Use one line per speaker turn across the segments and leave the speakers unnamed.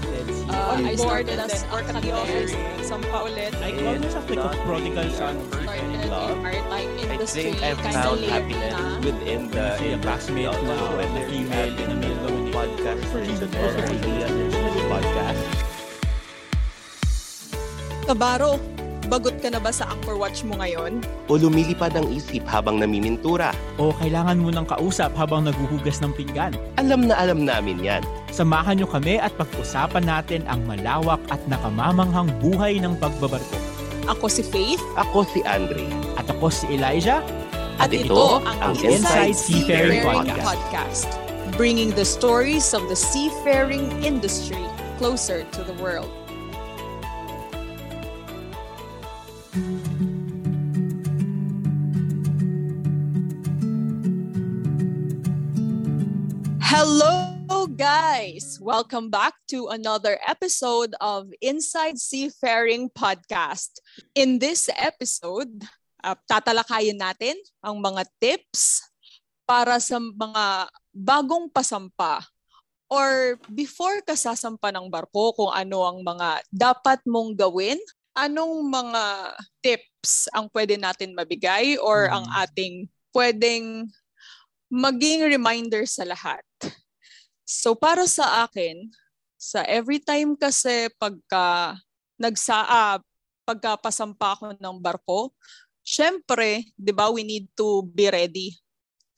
started.
Uh, I
On board
started
and
as
work
a
at the office. Sampa ulit.
I call myself like a prodigal son.
Started in maritime
I
industry.
think I've found happiness
na.
within the
Kasi a classmate
industry also,
na
you
female in a male dominated
podcast
Reason
or ideas this podcast.
Kabaro, bagot ka na ba sa Anchor Watch mo ngayon?
O lumilipad ang isip habang namimintura.
O kailangan mo ng kausap habang naguhugas ng pinggan.
Alam na alam namin yan.
Samahan nyo kami at pag-usapan natin ang malawak at nakamamanghang buhay ng pagbabarko.
Ako si Faith.
Ako si Andre.
At ako si Elijah.
At,
At
ito,
ito
ang
ang
Inside
Inside
Seafaring
Seafaring
Podcast.
Podcast. Bringing the stories of the seafaring industry closer to the world. Hello, guys! Welcome back to another episode of Inside Seafaring Podcast. In this episode, uh, tatalakayin natin ang mga tips para sa mga bagong pasampa or before ka sasampa ng barko kung ano ang mga dapat mong gawin, anong mga tips ang pwede natin mabigay or
Hmm.
ang ating pwedeng maging reminder sa lahat. So para sa akin, sa every time kasi pagka nagsa ah, pagka pasampa ako ng barko, syempre, 'di ba, we need to be ready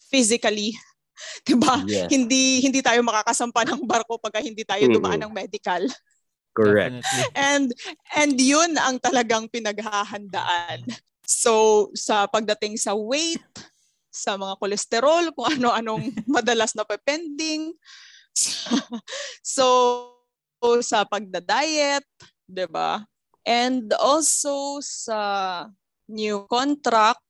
physically. 'Di ba?
Yes.
Hindi hindi tayo makakasampa ng barko pagka hindi tayo dumaan ng medical.
Correct.
Definitely.
And and 'yun ang talagang pinaghahandaan. So sa pagdating sa weight, sa mga kolesterol, kung ano-anong madalas na pending. so sa pagda-diet, 'di ba? And also sa new contract,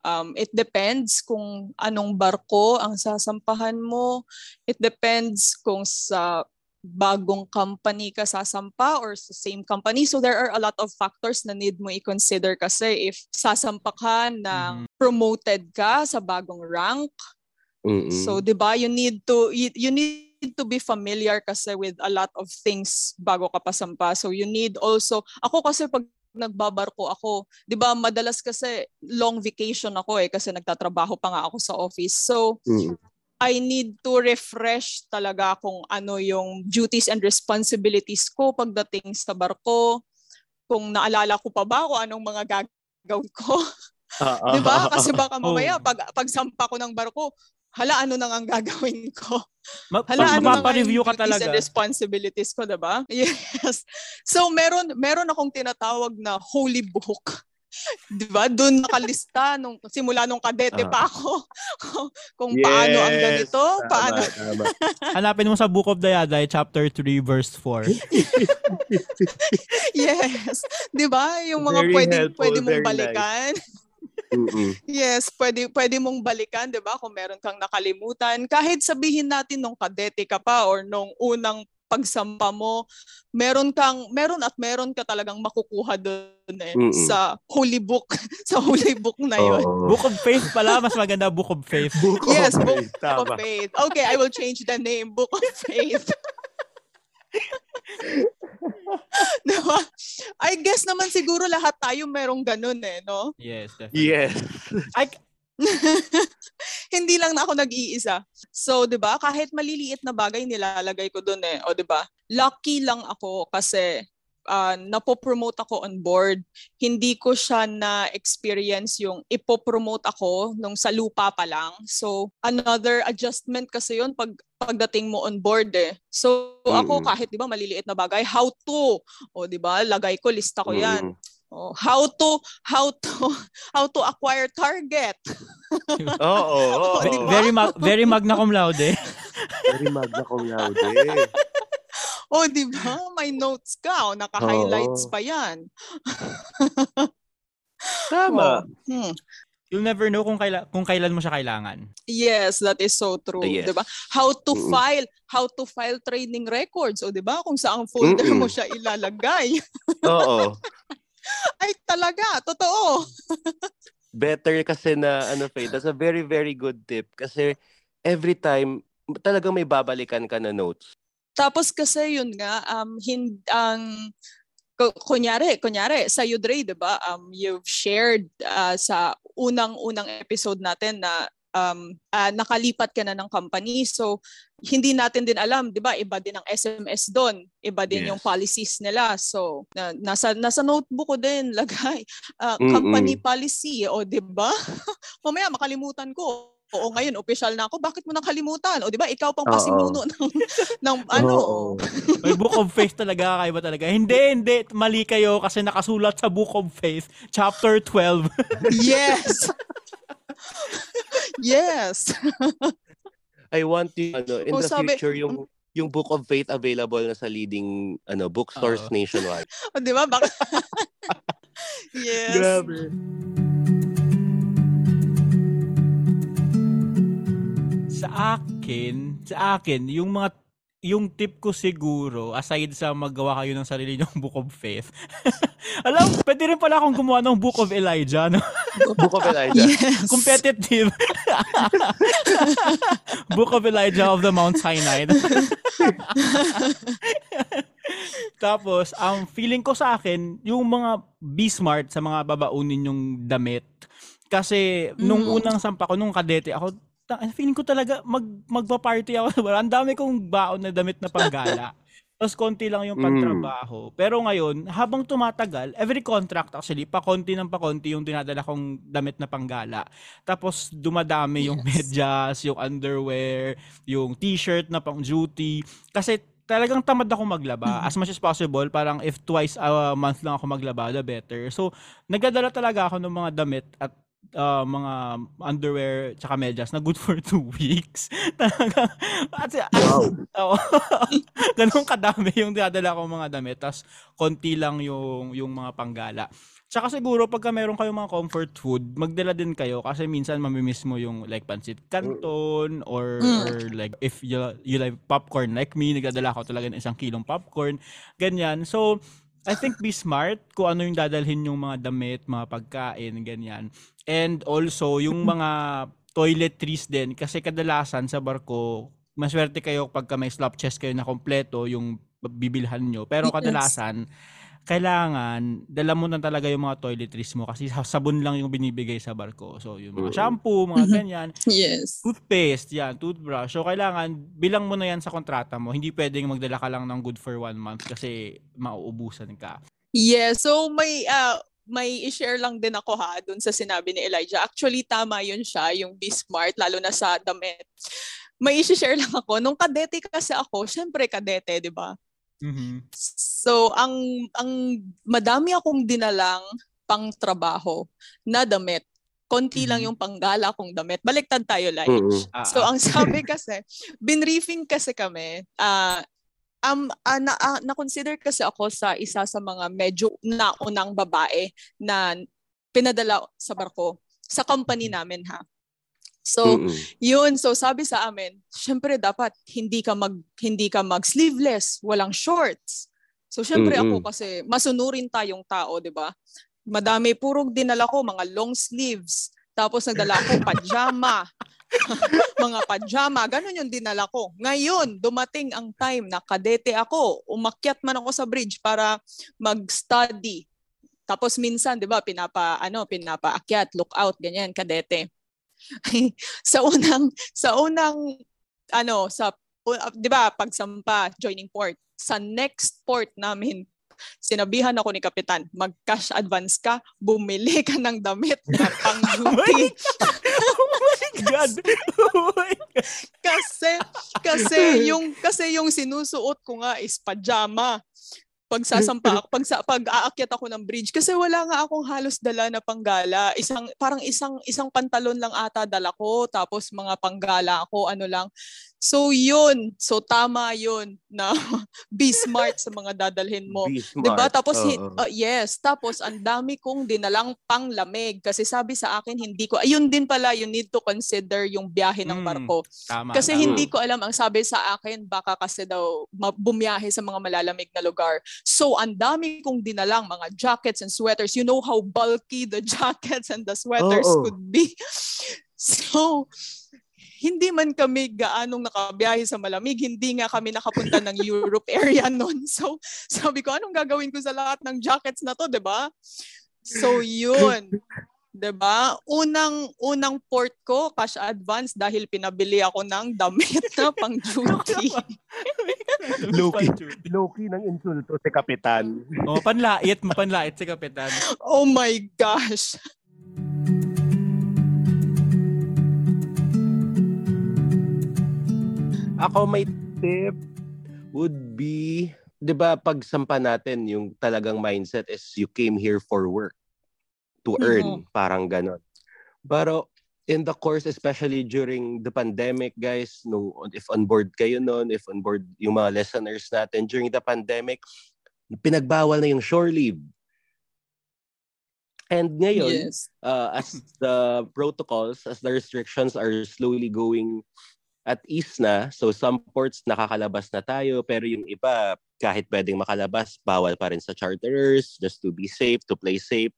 um, it depends kung anong barko ang sasampahan mo. It depends kung sa bagong company ka sasampa or sa same company. So there are a lot of factors na need mo i-consider kasi if sasampa ka ng promoted ka sa bagong rank.
Mm-mm.
So 'di ba, you need to you, you need to be familiar kasi with a lot of things bago ka pasampa. So you need also ako kasi pag nagbabarko ako, 'di ba, madalas kasi long vacation ako eh kasi nagtatrabaho pa nga ako sa office. So
Mm.
I need to refresh talaga kung ano yung duties and responsibilities ko pagdating sa barko. Kung naalala ko pa ba kung anong mga gagawin ko.
Ah,
'Di ba? Kasi baka
Oh.
mamaya pag pagsampa ko ng barko, hala ano nang ang gagawin ko?
Ma-
Hala ano nang ang
Mapapa-review ka talaga.
and responsibilities ko, 'di ba? Yes. So meron meron akong tinatawag na holy book. 'Di ba? Doon nakalista nung simula nung kadete
Ah.
pa ako kung paano ang
Yes.
ganito,
Tama,
paano
tama.
Hanapin mo sa Book of Dayaday, chapter 3, verse 4.
Yes. 'Di ba? Yung mga
Very
pwede
helpful,
pwede mong balikan.
Mm-mm.
Yes, pwede pwede mong balikan, 'di ba? Kung meron kang nakalimutan, kahit sabihin natin nung kadete ka pa or nung unang pagsampa mo, meron kang meron at meron ka talagang makukuha doon eh
Mm-mm.
sa holy book, sa holy book na 'yon.
Oo.
Book of Faith pala, mas maganda Book of Faith.
Book
Yes,
of
book
Faith,
of
tama.
faith. Okay, I will change the name, Book of Faith. diba? I guess naman siguro lahat tayo merong ganun eh, no?
Yes, definitely.
Yes.
Ay,
Hindi lang na ako nag-iisa. So, 'di ba? Kahit maliliit na bagay nilalagay ko doon eh. O 'di ba? Lucky lang ako kasi uh, napopromote ako on board. Hindi ko siya na experience yung ipopromote ako nung sa lupa pa lang. So, another adjustment kasi yun pag pagdating mo on board eh. So, ako
Mm-mm.
kahit 'di ba maliliit na bagay, how to. O 'di ba? Lagay ko lista ko 'yan.
Mm-mm.
Oh, how to how to how to acquire target.
Oo. oo,
Di
oo.
ba?
very, mag- very magna cum laude.
Very magna cum laude.
Oh, di ba? May notes ka. O, naka-highlights
Oo.
pa yan.
Tama.
Hmm.
You'll never know kung, kaila- kung kailan mo siya kailangan.
Yes, that is so true.
Yes.
Di ba? How to
Mm-mm.
file, how to file training records. O, di ba? Kung saan folder
Mm-mm.
mo siya ilalagay.
Oo.
Ay, talaga. Totoo.
Better kasi na, ano, Faye, that's a very, very good tip. Kasi every time, talagang may babalikan ka na notes.
Tapos kasi yun nga, um, hin, ang ku- kunyari, kunyari, sa Udre, di ba, um, you've shared uh, sa unang-unang episode natin na um, uh, nakalipat ka na ng company. So, hindi natin din alam, 'di ba? Iba din ang SMS doon, iba din
Yes.
yung policies nila. So, na, nasa nasa notebook ko din lagay uh,
Mm-mm.
company policy, o 'di ba? Mamaya makalimutan ko. Oo, ngayon official na ako. Bakit mo nakalimutan? O 'di ba? Ikaw pang pasimuno ng ng ano.
Oo.
May Book of Faith talaga, kakaiba talaga. Hindi, hindi. Mali kayo kasi nakasulat sa Book of Faith, chapter 12.
Yes. yes.
I want to, ano, in
Oh,
the
sabi-
future, yung yung Book of Faith available na sa leading ano bookstores
Oo.
nationwide.
O, 'di ba? Bak- yes.
sa akin, sa akin, yung mga yung tip ko siguro, aside sa magawa kayo ng sarili nyong Book of Faith, alam, pwede rin pala akong gumawa ng Book of Elijah, no?
Book of Elijah.
Yes.
Competitive. Book of Elijah of the Mount Sinai. Tapos, ang feeling ko sa akin, yung mga be smart sa mga babaunin yung damit. Kasi, nung
Mm.
unang sampa ko, nung kadete ako, feeling ko talaga mag, magpa-party ako. Ang dami kong baon na damit na panggala. Tapos konti lang yung
Mm.
pagtrabaho. Pero ngayon, habang tumatagal, every contract actually, pakonti ng pakonti yung dinadala kong damit na panggala. Tapos dumadami yung
Yes.
medyas, yung underwear, yung t-shirt na pang duty. Kasi talagang tamad ako maglaba.
Mhm.
As much as possible, parang if twice a month lang ako maglaba, the better. So, nagdadala talaga ako ng mga damit at uh, mga underwear tsaka medyas na good for two weeks. At,
Wow.
Ganun kadami yung dinadala kong mga damit. Tapos, konti lang yung, yung mga panggala. Tsaka siguro, pagka meron kayong mga comfort food, magdala din kayo kasi minsan mamimiss mo yung like pancit canton or,
Mm.
or like if you, you like popcorn like me, nagdadala ako talaga ng isang kilong popcorn. Ganyan. So, I think be smart kung ano yung dadalhin yung mga damit, mga pagkain, ganyan. And also, yung mga toiletries din. Kasi kadalasan sa barko, maswerte kayo pagka may slop chest kayo na kompleto yung bibilhan nyo. Pero
Yes.
Kailangan, dala mo na talaga yung mga toiletries mo kasi sa- sabon lang yung binibigay sa barko. So, yung mga
Mm.
shampoo, mga
Mhm.
ganyan,
Yes.
toothpaste, yan, toothbrush. So, kailangan, bilang mo na yan sa kontrata mo. Hindi pwedeng magdala ka lang ng good for one month kasi mauubusan ka.
Yes. So may uh, may i-share lang din ako ha dun sa sinabi ni Elijah. Actually tama yun siya, yung be smart lalo na sa damit. May i-share lang ako. Nung kadete kasi ako, syempre kadete, 'di ba?
Mhm.
So ang ang madami akong dinalang pang trabaho na damit. Konti lang
Mhm.
yung panggala kong damit. Baliktad tayo, Lige.
Mm-mm.
Ah,
So
ah.
ang sabi kasi, binriefing kasi kami, ah um, ah, na, ah, na-consider kasi ako sa isa sa mga medyo naunang babae na pinadala sa barko sa company namin ha. So,
Mm-mm.
yun, so sabi sa amin, syempre dapat hindi ka mag hindi ka mag sleeveless, walang shorts. So syempre
Mm-mm.
ako kasi masunurin tayong tao, 'di ba? Madami purong dinala ko mga long sleeves. Tapos nagdala ko pajama. mga pajama, ganun yung dinala ko. Ngayon, dumating ang time na kadete ako, umakyat man ako sa bridge para mag-study. Tapos minsan, 'di ba, pinapa ano, pinapaakyat, lookout, ganyan, kadete. sa unang sa unang ano sa u- 'di ba pagsampa joining port sa next port namin sinabihan ako ni kapitan mag-cash advance ka bumili ka ng damit na pang duty
oh my God! Oh my God!
kasi kasi yung kasi yung sinusuot ko nga is pajama pag sasampa pag pag aakyat ako ng bridge kasi wala nga akong halos dala na panggala. Isang parang isang isang pantalon lang ata dala ko tapos mga panggala ako ano lang so yun so tama yun na be smart sa mga dadalhin mo
Be
'Di ba?
smart.
Tapos hi-
Oo.
uh, yes, tapos ang dami kong dinalang panglamig kasi sabi sa akin hindi ko ayun din pala you need to consider yung biyahe ng
Mm,
barko.
Tama.
Kasi
tama.
hindi ko alam ang sabi sa akin baka kasi daw ma- bumiyahe sa mga malalamig na lugar. So ang dami kong dinalang mga jackets and sweaters. You know how bulky the jackets and the sweaters
Oo.
could be. So hindi man kami gaanong nakabiyahe sa malamig, hindi nga kami nakapunta ng Europe area noon. So, sabi ko, anong gagawin ko sa lahat ng jackets na to, 'di ba? So, yun. 'Di ba? Unang unang port ko cash advance dahil pinabili ako ng damit na pang duty.
Loki. Loki ng insulto si Kapitan.
oh, panlait, mapanlait si Kapitan.
oh my gosh.
Ako may tip would be, 'di ba, pag sampa natin yung talagang mindset is you came here for work to earn, parang ganon. Pero in the course, especially during the pandemic, guys, no, if on board kayo noon, if on board yung mga listeners natin during the pandemic, pinagbawal na yung shore leave. And ngayon,
Yes.
uh, as the protocols, as the restrictions are slowly going at ease na, so some ports nakakalabas na tayo, pero yung iba, kahit pwedeng makalabas, bawal pa rin sa charterers, just to be safe, to play safe.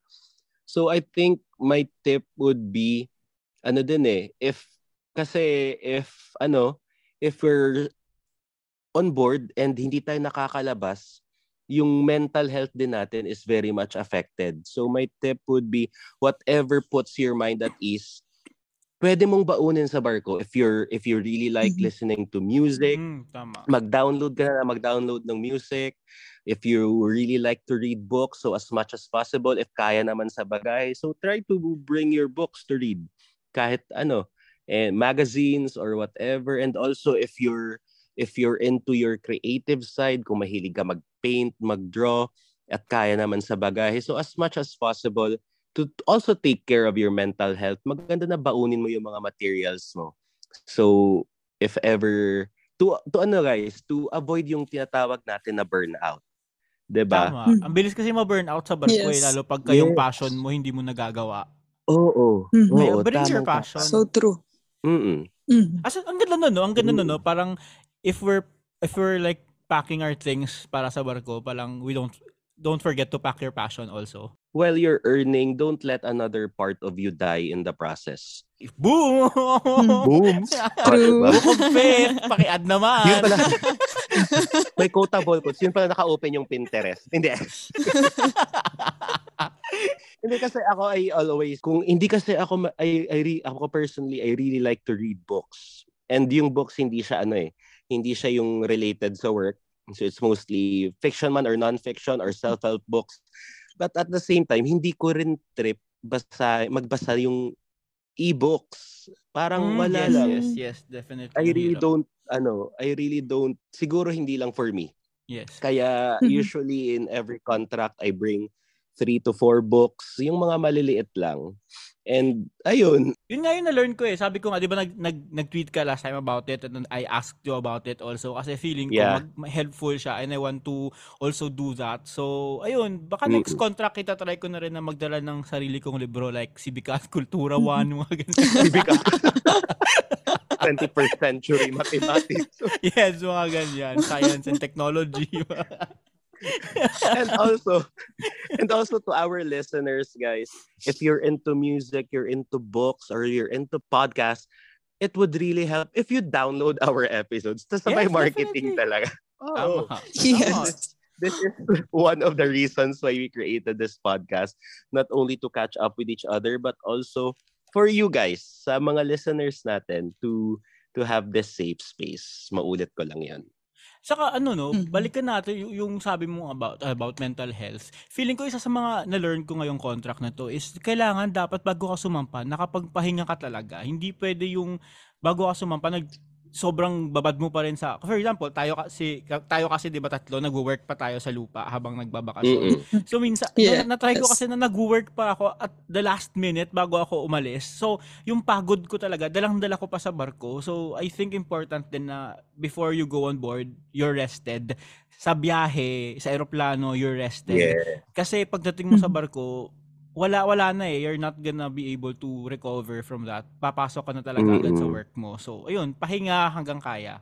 So I think my tip would be, ano din eh, if, kasi if, ano, if we're on board and hindi tayo nakakalabas, yung mental health din natin is very much affected. So my tip would be whatever puts your mind at ease, pwede mong baunin sa barko if you're if you really like
Mhm.
listening to music,
Mm, tama.
mag-download ka na, mag-download ng music. If you really like to read books, so as much as possible, if kaya naman sa bagay, so try to bring your books to read. Kahit ano, and magazines or whatever. And also if you're if you're into your creative side, kung mahilig ka mag-paint, mag-draw, at kaya naman sa bagay, so as much as possible, to also take care of your mental health, maganda na baunin mo yung mga materials mo. So, if ever, to, to ano guys, to avoid yung tinatawag natin na burnout. 'Di ba?
Tama. Ang bilis kasi ma-burnout sa barko eh,
Yes.
lalo pag kayong
Yes.
passion mo hindi mo nagagawa.
Oo.
Mhm.
Kaya
Oo,
bring your passion.
So true.
Mm-mm.
Mm.
As ang ganda nun, no? Ang ganda nun, no? Parang if we're if we're like packing our things para sa barko, parang we don't don't forget to pack your passion also.
While you're earning, don't let another part of you die in the process.
Boom!
Boom!
True.
Book of faith, paki-add naman.
Yun pala. May quotable quotes. Yun pala naka-open yung Pinterest. Hindi. hindi kasi ako I always kung hindi kasi ako I, I re- ako personally I really like to read books. And yung books hindi siya ano eh, hindi siya yung related sa work. So it's mostly fiction man or non-fiction or self-help books. But at the same time, hindi ko rin trip basa magbasa yung e-books. Parang
Mm,
wala
yes,
lang.
Yes, yes, definitely.
I really don't ano, I really don't siguro hindi lang for me.
Yes.
Kaya usually in every contract I bring three to four books, yung mga maliliit lang. And ayun,
Yun nga yung na-learn ko eh. Sabi ko nga, di ba nag, nag, nag-tweet ka last time about it and I asked you about it also kasi feeling ko
Yeah.
mag, helpful siya and I want to also do that. So, ayun, baka next contract kita try ko na rin na magdala ng sarili kong libro like Civic Kultura 1, mga ganun.
civic 21st century mathematics.
yes, mga ganyan. Science and technology.
and also and also to our listeners guys, if you're into music, you're into books or you're into podcasts, it would really help if you download our episodes. Tapos sabay
Yes,
marketing
definitely.
talaga. Oh.
Tama.
Yes.
this is one of the reasons why we created this podcast not only to catch up with each other but also for you guys sa mga listeners natin to to have this safe space maulit ko lang yan
Saka ano no,
Mhm.
balikan natin yung, yung sabi mo about about mental health. Feeling ko isa sa mga na-learn ko ngayong contract na to is kailangan dapat bago ka sumampa, nakapagpahinga ka talaga. Hindi pwede yung bago ka sumampa nag sobrang babad mo pa rin sa for example tayo kasi tayo kasi 'di ba tatlo nagwo-work pa tayo sa lupa habang nagbabakasyon.
Mm-mm.
So minsan,
Yeah,
na, na-try ko kasi na nag-work pa ako at the last minute bago ako umalis. So yung pagod ko talaga, dalang-dala ko pa sa barko. So I think important din na before you go on board, you're rested. Sa biyahe, sa eroplano, you're rested.
yeah
Kasi pagdating mo sa barko, wala wala na eh. You're not gonna be able to recover from that. Papasok ka na talaga agad sa work mo. So ayun, pahinga hanggang kaya.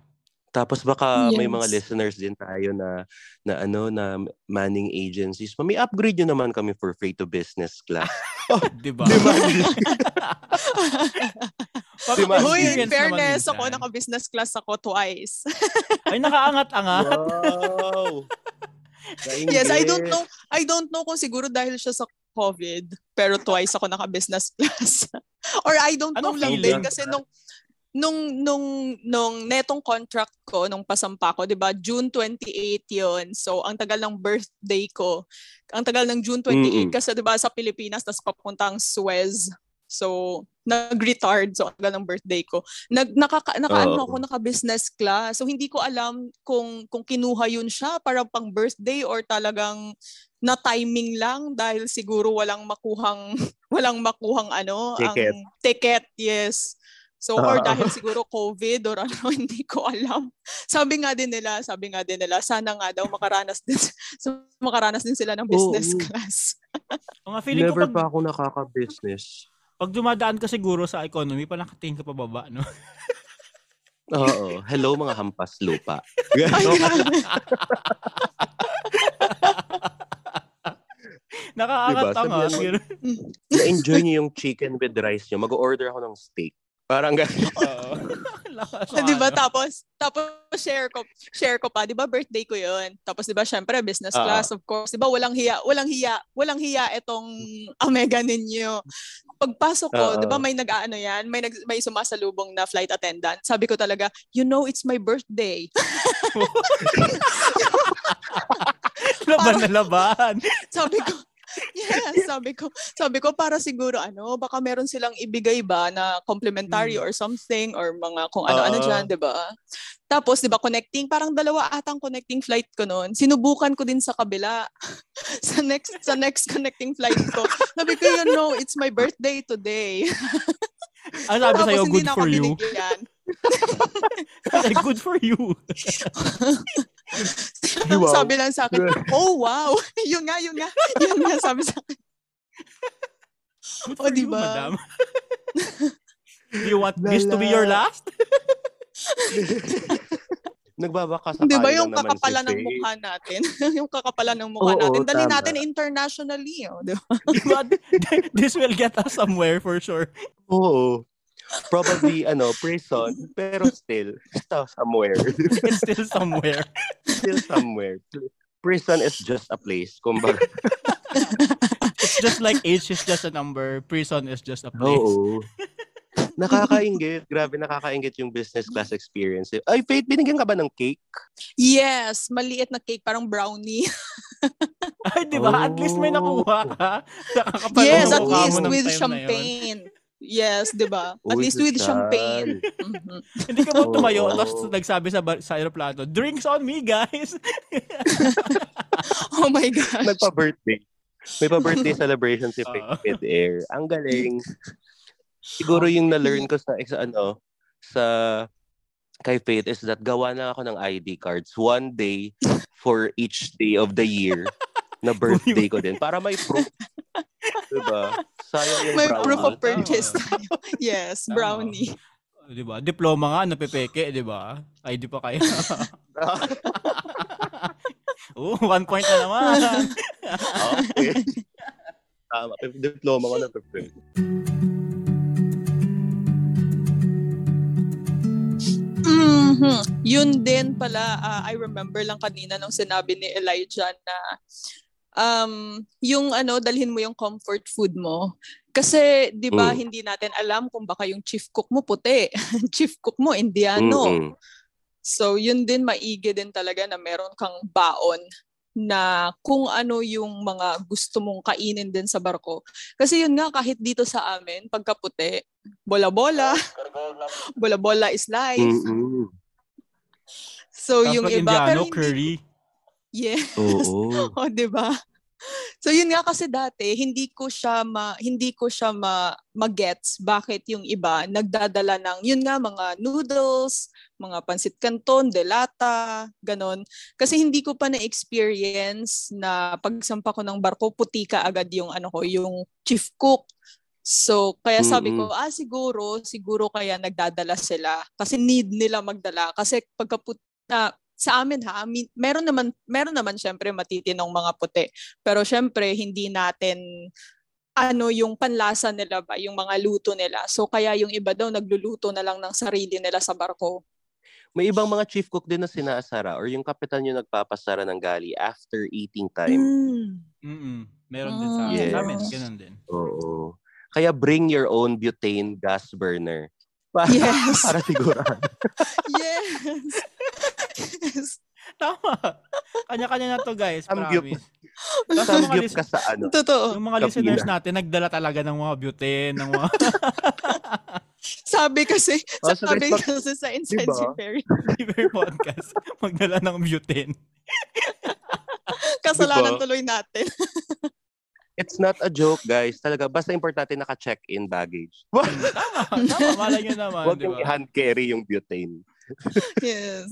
tapos baka may mga
Yes.
listeners din tayo na na ano na manning agencies may upgrade nyo naman kami for free to business class
'Di ba?
Di ba? Si Ma'am
Hoy, in fairness, ako naka-business class ako twice.
Ay, nakaangat-angat.
Wow!
yes, I don't know. I don't know kung siguro dahil siya sa COVID, pero twice ako naka-business class. Or I don't know
Ano
lang
feeling?
din kasi nung nung nung nung netong contract ko nung pasampa ko, 'di ba? June 28 'yon. So ang tagal ng birthday ko. Ang tagal ng June 28
Mm-mm.
kasi 'di ba sa Pilipinas tas papuntang Suez. So nag-retard so ang tagal ng birthday ko. Nag nakaka nakaano
Oo.
ako naka-business class. So hindi ko alam kung kung kinuha yun siya para pang birthday or talagang na timing lang dahil siguro walang makuhang walang makuhang ano
Ticket.
ang ticket yes so or
Ah.
dahil siguro covid or ano hindi ko alam sabi nga din nila sabi nga din nila sana nga daw makaranas din so, makaranas din sila ng business
Oo.
class
Mga feeling
Never
ko
pa
pag,
ako nakaka-business.
pag dumadaan ka siguro sa economy, pa nakatingin ka pa baba, no?
Oo. Hello mga hampas lupa.
Nakakaangat-angat.
Diba? Na-enjoy niyo yung chicken with rice niyo. Mag-order ako ng steak. Parang ganun.
Oo.
'Di ba? Tapos tapos share ko share ko pa, 'di ba? Birthday ko 'yun. Tapos 'di ba, syempre business
Ah.
class of course. 'Di ba? Walang hiya, walang hiya, walang hiya itong Omega ninyo. Pagpasok ko,
Ah,
'di ba, may nag-aano 'yan, may nag may sumasalubong na flight attendant. Sabi ko talaga, "You know it's my birthday."
laban na laban.
sabi ko, Yes, sabi ko, sabi ko para siguro ano, baka meron silang ibigay ba na complimentary or something or mga kung ano-ano
Oo.
diyan, 'di ba? Tapos 'di ba connecting, parang dalawa atang connecting flight ko noon. Sinubukan ko din sa kabila. sa next sa next connecting flight ko. Sabi ko, you know, it's my birthday today.
Ang sabi
Tapos
sa'yo, good for you.
binigyan.
Like, good for you.
Wow.
Sabi lang sa akin, oh wow, yun nga, yun nga, yun nga, sabi sa akin.
Good
O,
for
di
you,
ba?
madam. Do you want this to be your
Lala.
last?
Nagbabaka sa
Di ba yung kakapalan
si
ng mukha natin? yung kakapalan ng mukha
Oo,
natin. Dali
tama.
natin internationally. Oh, di ba?
Diba? This will get us somewhere for sure.
Oo. Probably, ano, prison, pero still, still somewhere.
It's still somewhere.
still somewhere. Prison is just a place. Kumbaga.
It's just like age is just a number. Prison is just a place.
Oo. Nakakaingit. Grabe, nakakaingit yung business class experience. Ay, Faith, binigyan ka ba ng cake?
Yes, maliit na cake, parang brownie.
Ay, di ba? At least may nakuha ka. Nakakapal
yes, at least with champagne. Yes, di ba? At
Uy,
least with
social.
champagne. Mhm.
Hindi ka ba tumayo
Oo.
tapos nagsabi sa, sa aeroplano, drinks on me, guys!
Oh my gosh.
Nagpa-birthday. May pa-birthday celebration si Faith
Oo.
mid-air. Ang galing. Siguro yung na-learn ko sa, sa ano, sa kay Faith is that gawa na ako ng ID cards one day for each day of the year na birthday ko din. Para may proof. Diba? Sayang yung
May
brownie.
proof of purchase tayo. Yes,
Tama.
brownie.
di ba? Diploma nga, napepeke, di ba? ID pa kayo. Oo, one point na naman.
okay. Tama. Diploma ko na to.
Mhm. Yun din pala, ah, I remember lang kanina nung sinabi ni Elijah na um, yung ano, dalhin mo yung comfort food mo. Kasi, di ba,
Mm.
hindi natin alam kung baka yung chief cook mo puti. chief cook mo, Indiano.
Mm-mm.
So, yun din, maigi din talaga na meron kang baon na kung ano yung mga gusto mong kainin din sa barko. Kasi yun nga, kahit dito sa amin, pagkaputi, bola-bola, bola-bola is life.
Mm-mm.
So,
Tapos
yung iba,
Indiano,
pero hindi,
curry.
Yeah.
Oo.
O, di ba? So yun nga kasi dati hindi ko siya ma hindi ko siya ma magets bakit yung iba nagdadala ng yun nga mga noodles, mga pansit canton, delata, ganon. Kasi hindi ko pa na-experience na pagsampa ko ng barko puti ka agad yung ano ko, yung chief cook. So, kaya sabi ko, ah, siguro, siguro kaya nagdadala sila. Kasi need nila magdala. Kasi pagka put, ah, sa amin ha, I mean, meron naman meron naman syempre matitinong mga puti. Pero syempre hindi natin ano yung panlasa nila ba, yung mga luto nila. So kaya yung iba daw nagluluto na lang ng sarili nila sa barko.
May ibang mga chief cook din na sinasara or yung kapitan yung nagpapasara ng gali after eating time.
Mm.
Mm-mm. Meron din sa,
Yes.
sa amin, ganun din.
Oo. Kaya bring your own butane gas burner. Para,
Yes.
para sigurado.
yes.
Tama. Kanya-kanya na to guys,
Samgyup.
promise. Tapos yung mga,
Samgyup
lis-
ka sa ano.
Totoo.
yung mga
Kapila.
listeners natin, nagdala talaga ng mga butane, ng mga
Sabi kasi,
Oh, so
sabi
guys,
kasi sa Inside
Diba?
si Perry,
River Podcast, magdala ng butane.
kasalanan
Diba?
tuloy natin.
It's not a joke, guys. Talaga, basta importante naka-check-in baggage.
Tama, tama, malay nyo naman,
Huwag
di
yung hand carry yung butane.
yes.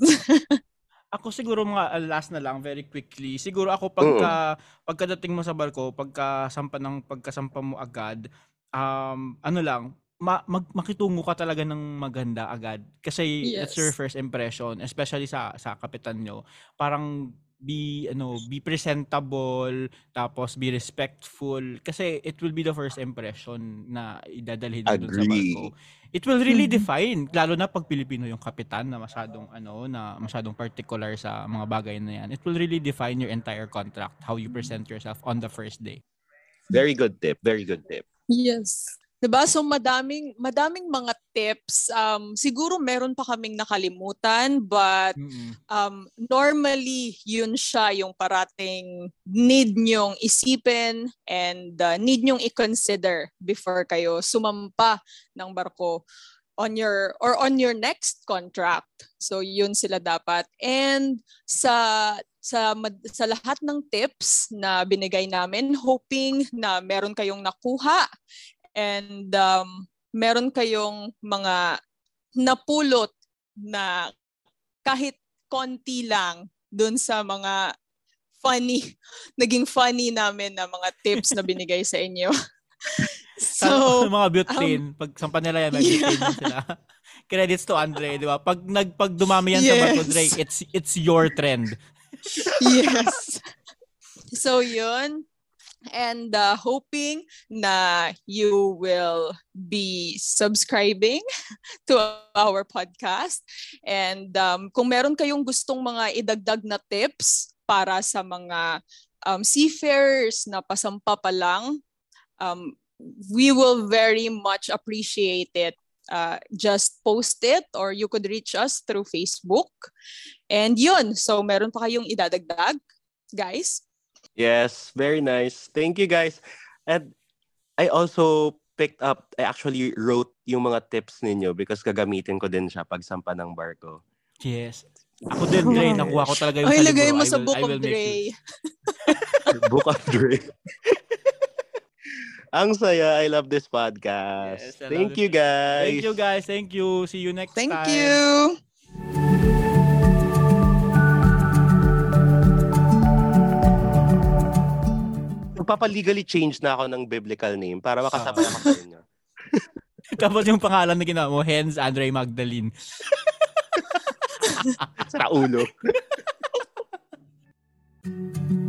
Ako siguro mga uh, last na lang very quickly. Siguro ako pagka pagkadating mo sa barko, pagkasampa ng pagkasampa mo agad, um ano lang, ma- mag- makitungo ka talaga ng maganda agad kasi that's your
Yes.
first impression, especially sa sa kapitan nyo. Parang be ano, be presentable, tapos be respectful kasi it will be the first impression na idadalhin mo dun sa
Agree.
barko. It will really
Mhm.
define lalo na pag Pilipino yung kapitan na masyadong ano na masyadong particular sa mga bagay na yan. It will really define your entire contract, how you present yourself on the first day.
Very good tip. Very good tip.
Yes. 'Di ba? So madaming madaming mga tips. Um siguro meron pa kaming nakalimutan but um normally yun siya yung parating need nyong isipin and uh, need nyong i-consider before kayo sumampa ng barko on your or on your next contract. So yun sila dapat. And sa sa sa lahat ng tips na binigay namin, hoping na meron kayong nakuha and um, meron kayong mga napulot na kahit konti lang dun sa mga funny, naging funny namin na mga tips na binigay sa inyo.
So, mga butane, pag sampa nila yan,
yeah.
sila. Credits to Andre, di ba? Pag nag pag dumami yan sa
Yes.
Barko Drake, it's it's your trend.
yes. So yun. And uh, hoping na you will be subscribing to our podcast. And um, kung meron kayong gustong mga idagdag na tips para sa mga um, seafarers na pasampa pa lang, um, we will very much appreciate it. Uh, just post it or you could reach us through Facebook. And yun, so meron pa kayong idadagdag, guys?
Yes, very nice. Thank you guys. And I also picked up, I actually wrote yung mga tips ninyo because gagamitin ko din siya pag sampa ng barko.
Yes. Ako din, Dre, nakuha ko talaga yung
Ay, lagay mo
I
sa
will-
Book of Dre.
Book of Dre. Ang saya. I love this podcast.
Yes,
Thank
this
you guys.
Thank you guys. Thank you. See you next
Thank
time.
you.
magpapalegally change na ako ng biblical name para makasama na kayo niya.
Tapos yung pangalan na ginawa mo, Hens Andre Magdalene.
Sa ulo.